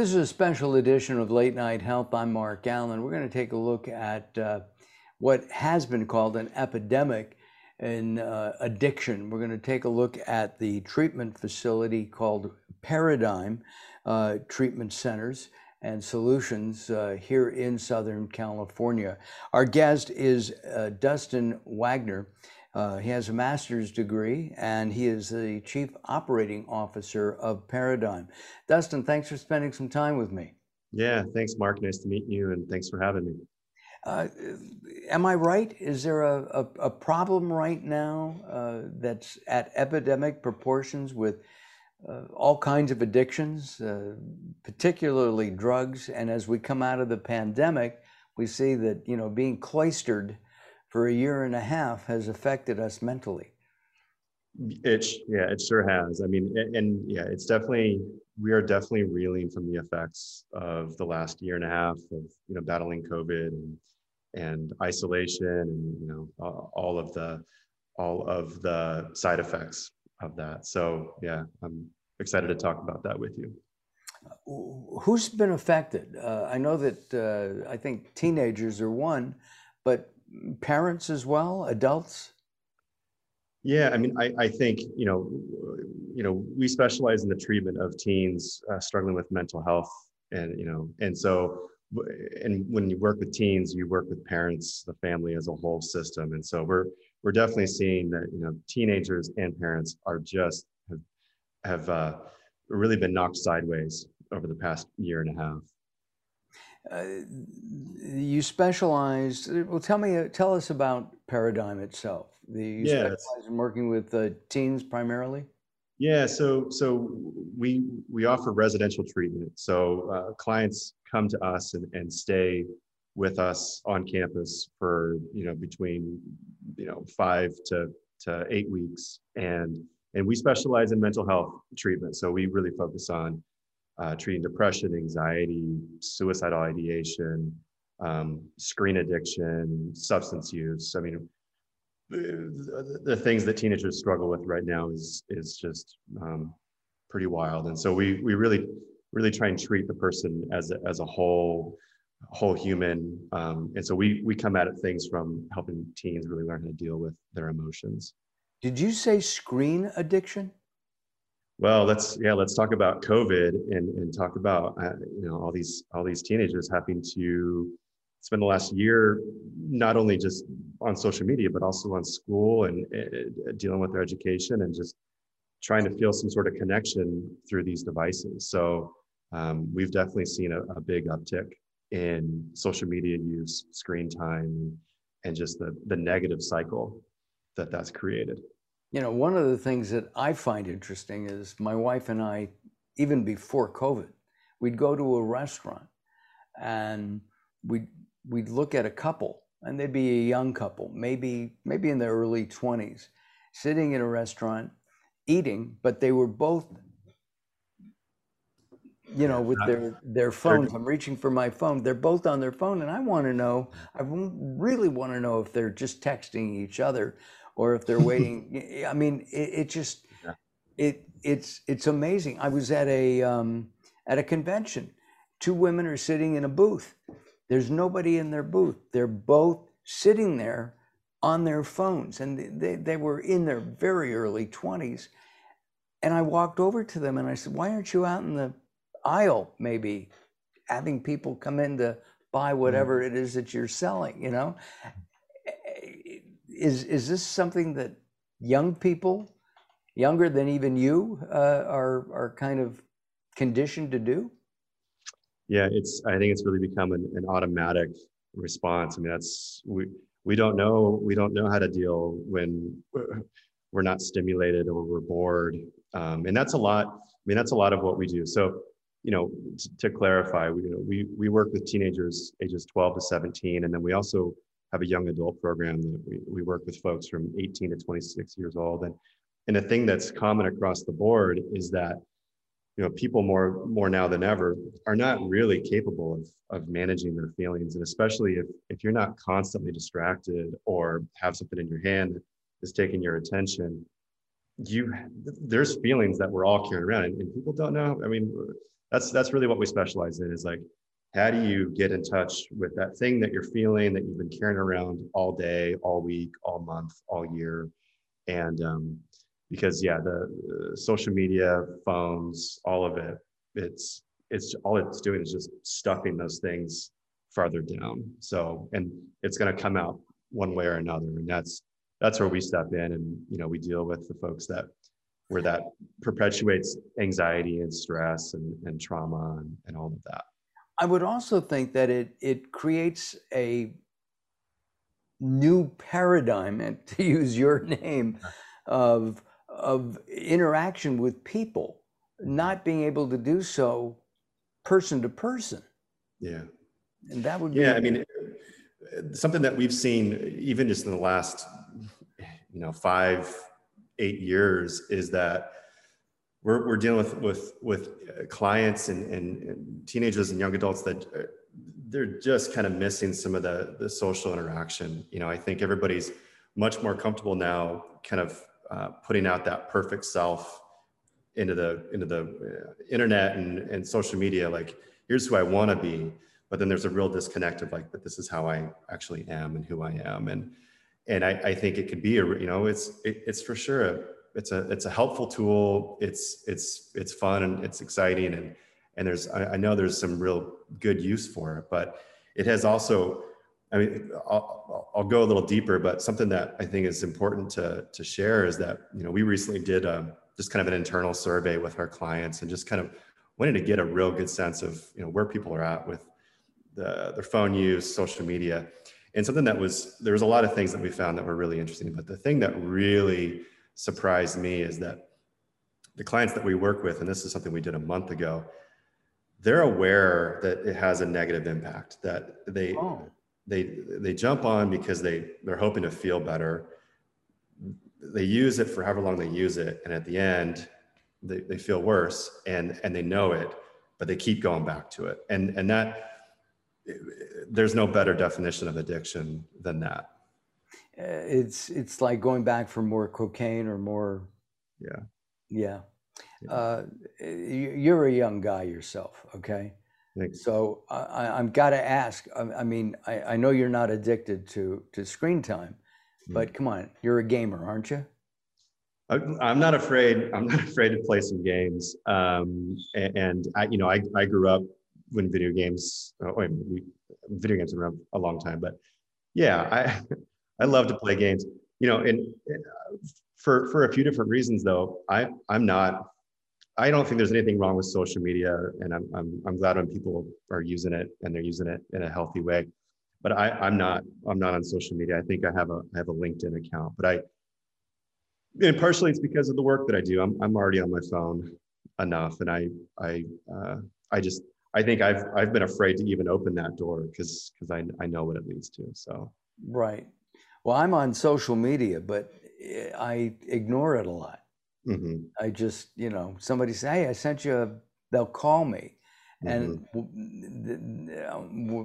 This is a special edition of Late Night Health. I'm Mark Alyn. We're going to take a look at uh, what has been called an epidemic in uh, addiction. We're going to take a look at the treatment facility called Paradigm uh, Treatment Centers and Solutions uh, here in Southern California. Our guest is uh, Dustin Wagner. Uh, he has a master's degree and he is the chief operating officer of Paradigm. Dustin, thanks for spending some time with me. Yeah, thanks, Mark. Nice to meet you, and thanks for having me. Uh, am I right? Is there a, a, a problem right now uh, that's at epidemic proportions with uh, all kinds of addictions, uh, particularly drugs? And as we come out of the pandemic, we see that you know being cloistered for a year and a half has affected us mentally. It yeah, it sure has. I mean, and, and yeah, it's definitely we are definitely reeling from the effects of the last year and a half of you know battling COVID and and isolation and you know all of the all of the side effects of that. So yeah, I'm excited to talk about that with you. Who's been affected? Uh, I know that uh, I think teenagers are one, but parents as well, adults? Yeah, I mean, I, I think you know, you know, we specialize in the treatment of teens uh, struggling with mental health, and you know, and so, and when you work with teens, you work with parents, the family as a whole system, and so we're we're definitely seeing that you know, teenagers and parents are just have have uh, really been knocked sideways over the past year and a half. Uh, you specialized. Well, tell me, tell us about Paradigm itself. The you Yeah, specialize in working with uh, teens primarily. Yeah, so so we we offer residential treatment. So uh, clients come to us and, and stay with us on campus for you know between you know five to to eight weeks, and and we specialize in mental health treatment. So we really focus on uh, treating depression, anxiety, suicidal ideation, um, screen addiction, substance use. I mean, the, the, things that teenagers struggle with right now is is just um, pretty wild. And so we we really really try and treat the person as a, as a whole whole human. Um, and so we we come at it things from helping teens really learn how to deal with their emotions. Did you say screen addiction? Well, let's yeah, let's talk about COVID and and talk about uh, you know all these all these teenagers having to spend the last year not only just on social media but also on school and uh, dealing with their education and just trying to feel some sort of connection through these devices. So um, we've definitely seen a, a big uptick in social media use, screen time, and just the the negative cycle that that's created. You know, one of the things that I find interesting is my wife and I, even before COVID, we'd go to a restaurant and we'd, we'd look at a couple, and they'd be a young couple, maybe, maybe in their early 20s, sitting in a restaurant eating, but they were both you know, with their their phones. I'm reaching for my phone. They're both on their phone, and I want to know. I really want to know if they're just texting each other or if they're waiting. I mean, it, it just yeah. it it's it's amazing. I was at a um, at a convention. Two women are sitting in a booth. There's nobody in their booth. They're both sitting there on their phones, and they they were in their very early twenties. And I walked over to them and I said, "Why aren't you out in the aisle, maybe, having people come in to buy whatever mm-hmm. it is that you're selling?" You know is is this something that young people, younger than even you, uh, are are kind of conditioned to do? Yeah, it's. I think it's really become an, an automatic response. I mean, that's we we don't know we don't know how to deal when we're not stimulated or we're bored, um, and that's a lot. I mean, that's a lot of what we do. So, you know, to, clarify, we, you know, we we work with teenagers ages 12 to 17, and then we also have a young adult program that we, we work with folks from 18 to 26 years old. And, and a thing that's common across the board is that you know people more more now than ever are not really capable of, of managing their feelings. And especially if if you're not constantly distracted or have something in your hand that's taking your attention you there's feelings that we're all carrying around. And, and people don't know. I mean that's that's really what we specialize in is like how do you get in touch with that thing that you're feeling that you've been carrying around all day all week all month all year? And um, because yeah the, the social media phones all of it it's it's all it's doing is just stuffing those things farther down. So and it's going to come out one way or another. And that's that's where we step in and you know we deal with the folks that where that perpetuates anxiety and stress and, and trauma and, and all of that i would also think that it it creates a new paradigm and to use your name of of interaction with people not being able to do so person to person. Yeah. And that would yeah i mean something that we've seen even just in the last you know five eight years is that we're, we're dealing with with with clients and, and, and teenagers and young adults that uh, they're just kind of missing some of the the social interaction. You know i think everybody's much more comfortable now kind of uh, putting out that perfect self into the into the uh, internet and, and social media like here's who i want to be. But then there's a real disconnect of like but this is how i actually am and who i am. And and I, I think it could be a you know it's it, it's for sure a, it's a it's a helpful tool. It's it's it's fun and it's exciting and and there's I, I know there's some real good use for it but it has also I mean, I'll, I'll go a little deeper, but something that I think is important to, to share is that, you know, we recently did um, just kind of an internal survey with our clients and just kind of wanted to get a real good sense of, you know, where people are at with the, their phone use, social media. And something that was there was a lot of things that we found that were really interesting but the thing that really surprised me is that the clients that we work with and this is something we did a month ago they're aware that it has a negative impact that they oh. they they jump on because they they're hoping to feel better they use it for however long they use it and at the end they, they feel worse and and they know it but they keep going back to it and and that there's no better definition of addiction than that. It's it's like going back for more cocaine or more. Yeah. Yeah. yeah. Uh, you're a young guy yourself, okay? Thanks. So I, I'm got to ask. I, I mean, I, I, know you're not addicted to to screen time, mm-hmm. but come on, you're a gamer, aren't you? I'm not afraid. I'm not afraid to play some games. Um, and, and I, you know, I, I grew up when video games, oh, wait, we, video games have been around a long time, but yeah, I, I love to play games, you know, and, and for, for a few different reasons though, I, I'm not, I don't think there's anything wrong with social media and I'm, I'm, I'm glad when people are using it and they're using it in a healthy way, but I, I'm not, I'm not on social media. I think I have a, I have a LinkedIn account, but I, and partially it's because of the work that I do. I'm, I'm already on my phone enough and I, I, uh, I just, I think I've I've been afraid to even open that door because because I I know what it leads to. So right. Well, I'm on social media, but eh, I ignore it a lot. Mm-hmm. I just you know somebody say, "Hey, I sent you." A, they'll call me, mm-hmm. and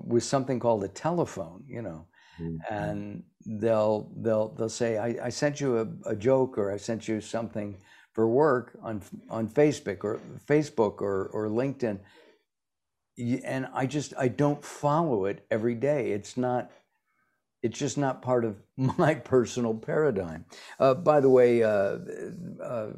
with something called a telephone, you know. Mm-hmm. And they'll they'll they'll say I, I sent you a, a joke or I sent you something for work on on Facebook or Facebook or or LinkedIn and I just I don't follow it every day. It's not it's just not part of my personal paradigm. Uh, by the way, uh, uh,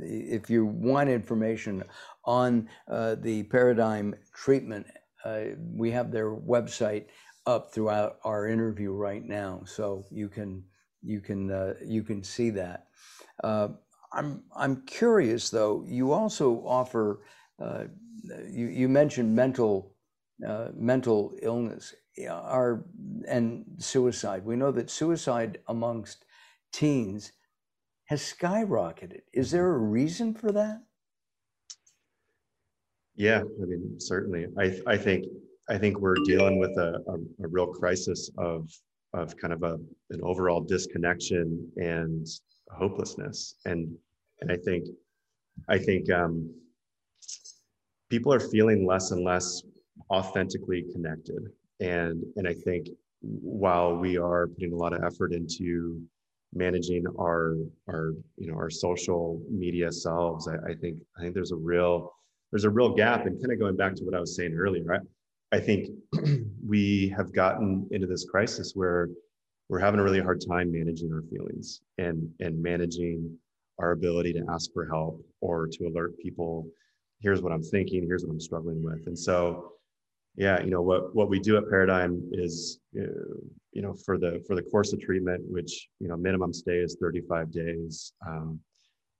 if you want information on uh, the paradigm treatment, uh, we have their website up throughout our interview right now, so you can you can uh, you can see that. I'm I'm curious though. You also offer you, you mentioned mental uh, mental illness are and suicide. We know that suicide amongst teens has skyrocketed. Is there a reason for that? Yeah, I mean, certainly. I I think I think we're dealing with a, a, a real crisis of of kind of a an overall disconnection and hopelessness, and and I think I think um, people are feeling less and less authentically connected. And, and I think while we are putting a lot of effort into managing our, our, you know, our social media selves, I, I think, I think there's a real there's a real gap and kind of going back to what I was saying earlier, right? I think we have gotten into this crisis where we're having a really hard time managing our feelings and and managing our ability to ask for help or to alert people here's what i'm thinking here's what i'm struggling with and so yeah you know what what we do at paradigm is uh, you know for the for the course of treatment which you know minimum stay is 35 days um,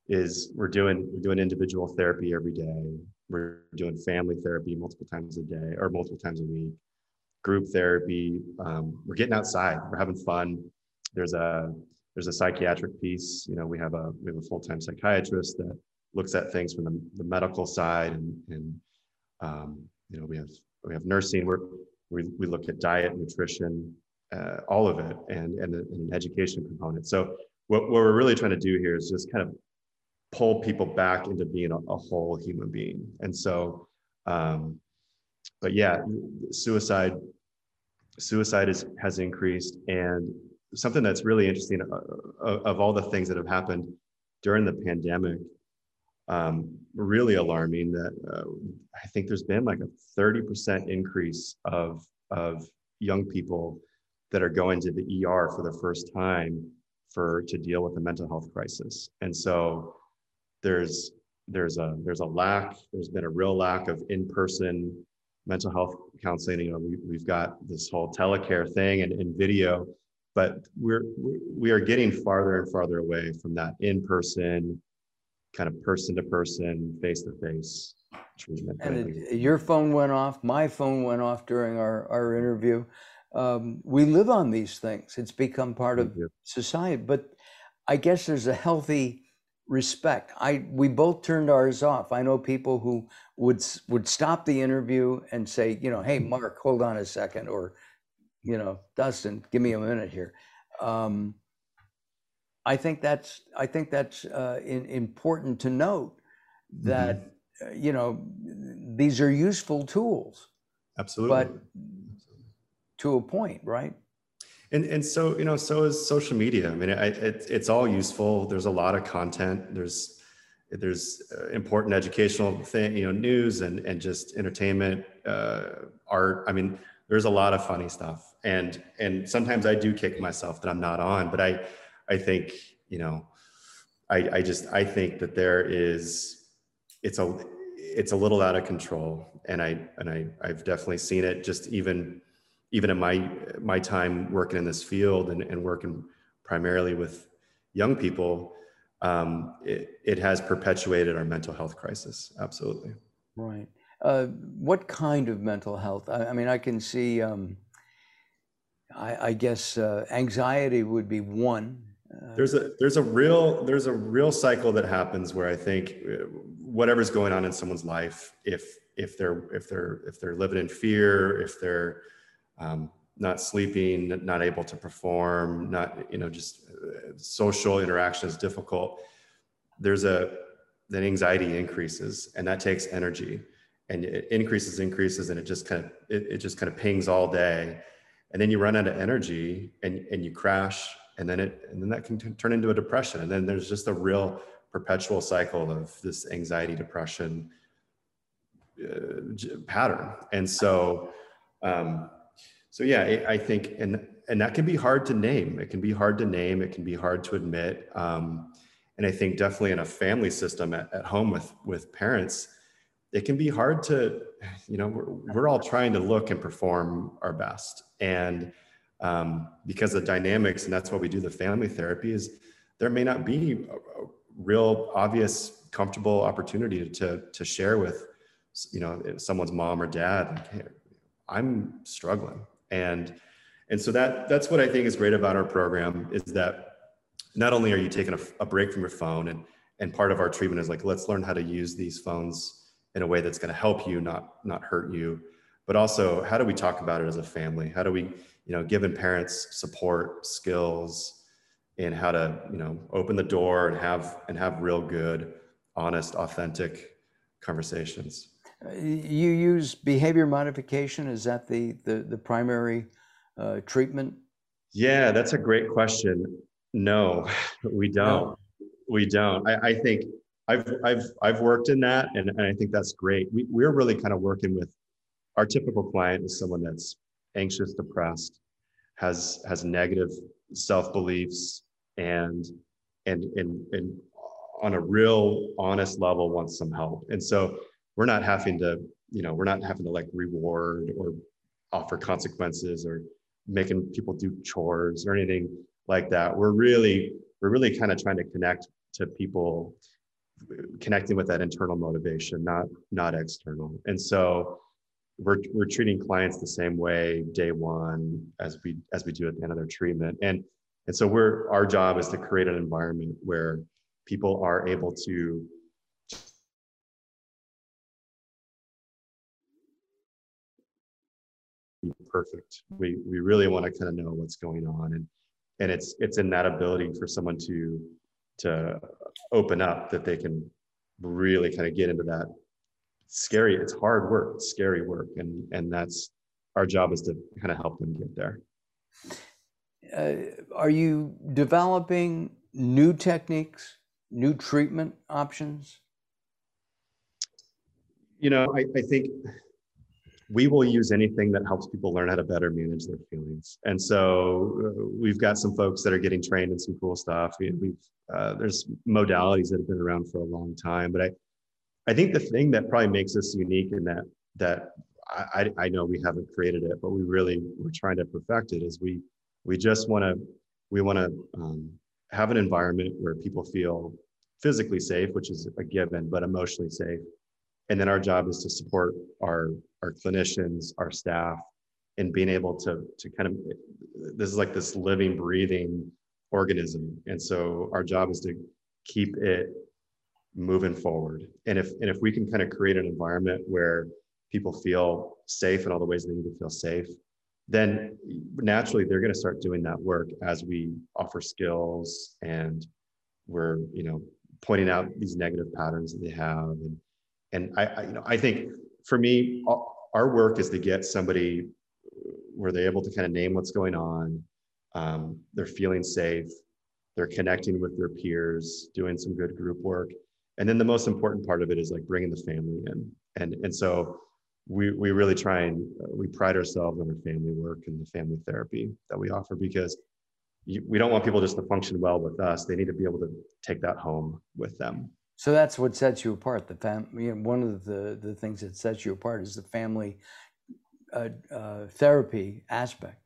is we're doing we're doing individual therapy every day. We're doing family therapy multiple times a day or multiple times a week. Group therapy um, we're getting outside. We're having fun. There's a there's a psychiatric piece. You know we have a we have a full-time psychiatrist that looks at things from the, the medical side and, and um, you know we have we have nursing we we, look at diet nutrition uh, all of it and, and, an education component so what, what we're really trying to do here is just kind of pull people back into being a, a whole human being. And so, um, but yeah, suicide, suicide is, has increased. And something that's really interesting uh, of all the things that have happened during the pandemic, um, really alarming that uh, I think there's been like a 30% increase of, of young people that are going to the ER for the first time for to deal with a mental health crisis. And so there's there's a there's a lack there's been a real lack of in-person mental health counseling you know we, we've got this whole telecare thing and, and video but we're we are getting farther and farther away from that in-person kind of person to person face to face treatment and it, your phone went off my phone went off during our our interview um, we live on these things it's become part of society but i guess there's a healthy respect. I we both turned ours off. I know people who would would stop the interview and say, you know, hey, Mark, hold on a second, or you know, Dustin, give me a minute here. Um, I think that's I think that's uh, in, important to note that mm-hmm. uh, you know these are useful tools. Absolutely. But to a point, right? And and so you know, so is social media. I mean, it, it, it's all useful. There's a lot of content. There's there's uh, important educational thing, you know, news and and just entertainment, uh, art. I mean, there's a lot of funny stuff. And and sometimes I do kick myself that I'm not on, but I I think you know, I I just I think that there is it's a it's a little out of control, and I and I I've definitely seen it just even even in my my time working in this field and, and working primarily with young people, um, it, it has perpetuated our mental health crisis. Absolutely. Right. Uh, what kind of mental health? I, I mean, I can see. Um, I, I, guess uh, anxiety would be one. There's a there's a real there's a real cycle that happens where I think uh, whatever's going on in someone's life, if if they're if they're if they're living in fear, if they're um, not sleeping, not able to perform, not, you know, just uh, social interaction is difficult. There's a, then anxiety increases and that takes energy and it increases, increases, and it just kind of, it, it just kind of pings all day. And then you run out of energy and, and you crash and then it, and then that can t- turn into a depression. And then there's just a real perpetual cycle of this anxiety, depression uh, pattern. And so, um, so yeah, I, I, think, and and that can be hard to name. It can be hard to name. It can be hard to admit. Um, and I think definitely in a family system at, at home with with parents, it can be hard to, you know, we're, we're all trying to look and perform our best, and um, because the dynamics, and that's why we do the family therapy is there may not be a, a real obvious comfortable opportunity to to share with you know someone's mom or dad like, hey, i'm struggling. And and so that that's what i think is great about our program is that not only are you taking a, a break from your phone and and part of our treatment is like let's learn how to use these phones in a way that's going to help you not not hurt you but also how do we talk about it as a family? How do we you know giving parents support skills and how to you know open the door and have and have real good honest authentic conversations you use behavior modification. Is that the the, the primary uh, treatment? Yeah, that's a great question. No, we don't. No. We don't. I, I think I've I've I've worked in that, and, and I think that's great. We we're really kind of working with our typical client is someone that's anxious, depressed, has has negative self beliefs, and and and and on a real honest level wants some help. And so we're not having to, you know, we're not having to like reward or offer consequences or making people do chores or anything like that. We're really we're really kind of trying to connect to people connecting with that internal motivation, not not external. And so we're we're treating clients the same way day one as we as we do at the end of their treatment. And and so we're our job is to create an environment where people are able to be perfect. We we really want to kind of know what's going on and and it's it's in that ability for someone to to open up that they can really kind of get into that scary it's hard work it's scary work and and that's our job is to kind of help them get there uh, are you developing new techniques new treatment options you know i, I think we will use anything that helps people learn how to better manage their feelings. And so uh, we've got some folks that are getting trained in some cool stuff. We, have uh, there's modalities that have been around for a long time, but I I think the thing that probably makes us unique in that that I, I know we haven't created it, but we really we're trying to perfect it is we we just want to we want to um, have an environment where people feel physically safe, which is a given, but emotionally safe. And then our job is to support our our clinicians our staff in being able to to kind of this is like this living breathing organism. And so our job is to keep it moving forward and if and if we can kind of create an environment where people feel safe in all the ways they need to feel safe then naturally they're going to start doing that work as we offer skills and we're you know pointing out these negative patterns that they have and and I, I, you know, I think for me, our work is to get somebody where they're able to kind of name what's going on. Um, they're feeling safe. They're connecting with their peers, doing some good group work. And then the most important part of it is like bringing the family in. And, and so we, we really try and we pride ourselves on our family work and the family therapy that we offer because you, we don't want people just to function well with us. They need to be able to take that home with them. So that's what sets you apart. The family. You know, one of the the things that sets you apart is the family uh, uh, therapy aspect.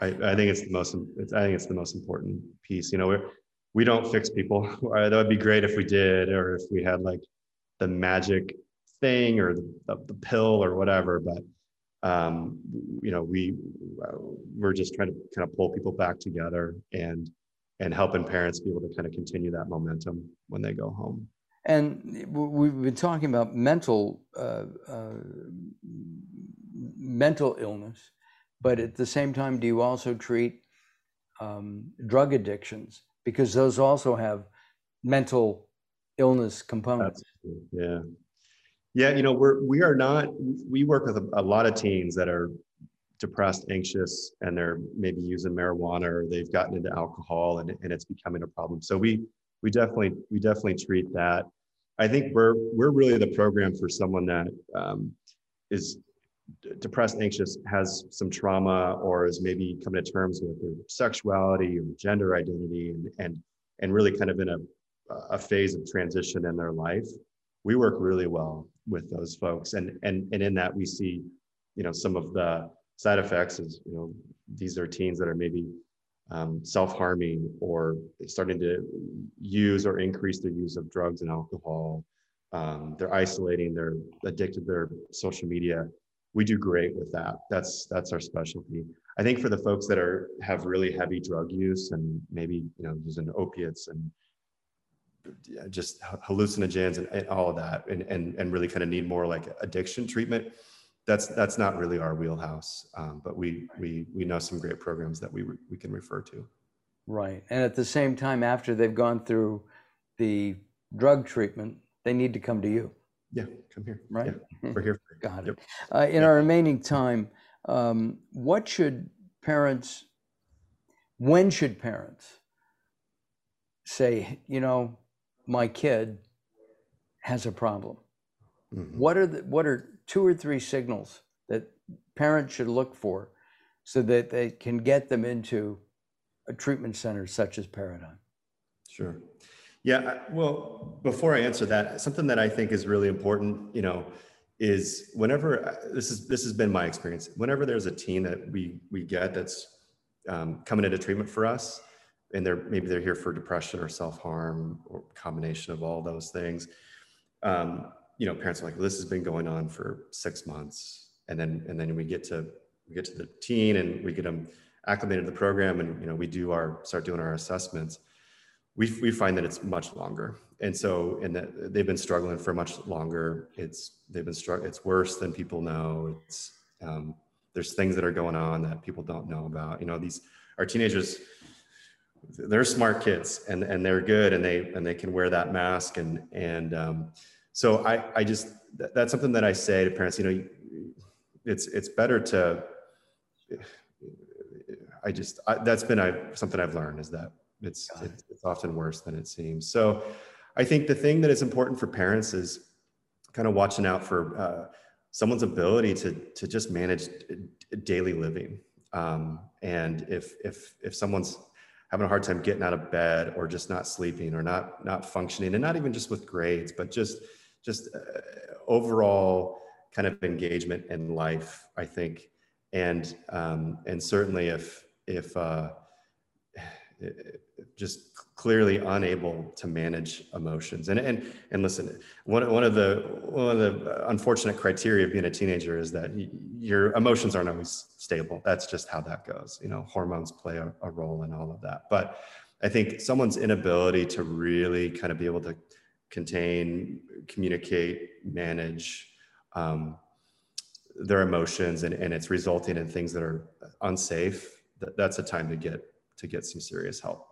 I, I think it's the most. It's, I think it's the most important piece. You know, we're, we don't fix people. that would be great if we did, or if we had like the magic thing or the, the, pill or whatever. But um, you know, we we're just trying to kind of pull people back together and and helping parents be able to kind of continue that momentum when they go home. And we've been talking about mental uh, uh, mental illness, but at the same time, do you also treat um, drug addictions because those also have mental illness components? Yeah, yeah. You know, we're we are not. We work with a, a lot of teens that are depressed, anxious, and they're maybe using marijuana or they've gotten into alcohol and, and it's becoming a problem. So we we definitely we definitely treat that. I think we're we're really the program for someone that um, is depressed, anxious, has some trauma, or is maybe coming to terms with their sexuality or gender identity, and and and really kind of in a a phase of transition in their life. We work really well with those folks, and and and in that we see, you know, some of the side effects is you know these are teens that are maybe um, self-harming or starting to use or increase their use of drugs and alcohol. Um, they're isolating, they're addicted to their social media. We do great with that. That's that's our specialty. I think for the folks that are have really heavy drug use and maybe you know using opiates and just hallucinogens and, and all of that and, and and really kind of need more like addiction treatment that's that's not really our wheelhouse. Um, but we we we know some great programs that we we can refer to. Right, and at the same time, after they've gone through the drug treatment, they need to come to you. Yeah, come here. Right, yeah, we're here. Got it. Uh, in our remaining time, um, what should parents? When should parents say, you know, my kid has a problem, Mhm. what are the, what are two or three signals that parents should look for so that they can get them into a treatment center such as Paradigm? Sure. Yeah, well, before I answer that, something that I think is really important, you know, is whenever uh, this is this has been my experience. Whenever there's a teen that we we get that's um, coming into treatment for us, and they're maybe they're here for depression or self harm or combination of all those things. Um, you know, parents are like, "This has been going on for six months," and then and then we get to we get to the teen and we get them acclimated to the program, and you know, we do our start doing our assessments we, we find that it's much longer. And so and that they've been struggling for much longer. It's they've been struggling it's worse than people know. It's um, there's things that are going on that people don't know about. You know these our teenagers they're smart kids and and they're good and they and they can wear that mask and and um, so i i just that, that's something that i say to parents you know it's it's better to i just I, that's been I, something i've learned is that it's, it. it's it's often worse than it seems. So I think the thing that is important for parents is kind of watching out for uh, someone's ability to to just manage daily living. Um, and if if if someone's having a hard time getting out of bed or just not sleeping or not not functioning and not even just with grades but just just uh, overall kind of engagement in life i think and um, and certainly if if uh, just clearly unable to manage emotions. And and and listen one, one of the one of the unfortunate criteria of being a teenager is that your emotions aren't always stable. That's just how that goes. You know hormones play a, a role in all of that. But i think someone's inability to really kind of be able to contain communicate manage um, their emotions and, and it's resulting in things that are unsafe that, that's a time to get to get some serious help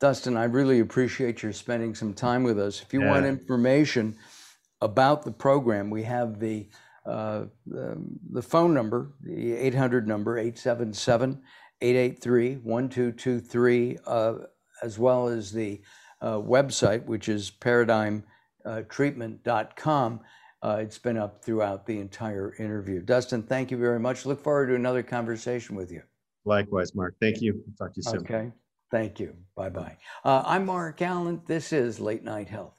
Dustin, I really appreciate your spending some time with us. If you want information about the program, we have the uh, the, the phone number, the 800 number, 877 883 1223, uh, as well as the uh, website, which is paradigmtreatment.com. Uh, it's been up throughout the entire interview. Dustin, thank you very much. Look forward to another conversation with you. likewise mark thank you talk to you soon Okay. Thank you. Bye bye. Uh, I'm Mark Alyn. This is Late Night Health.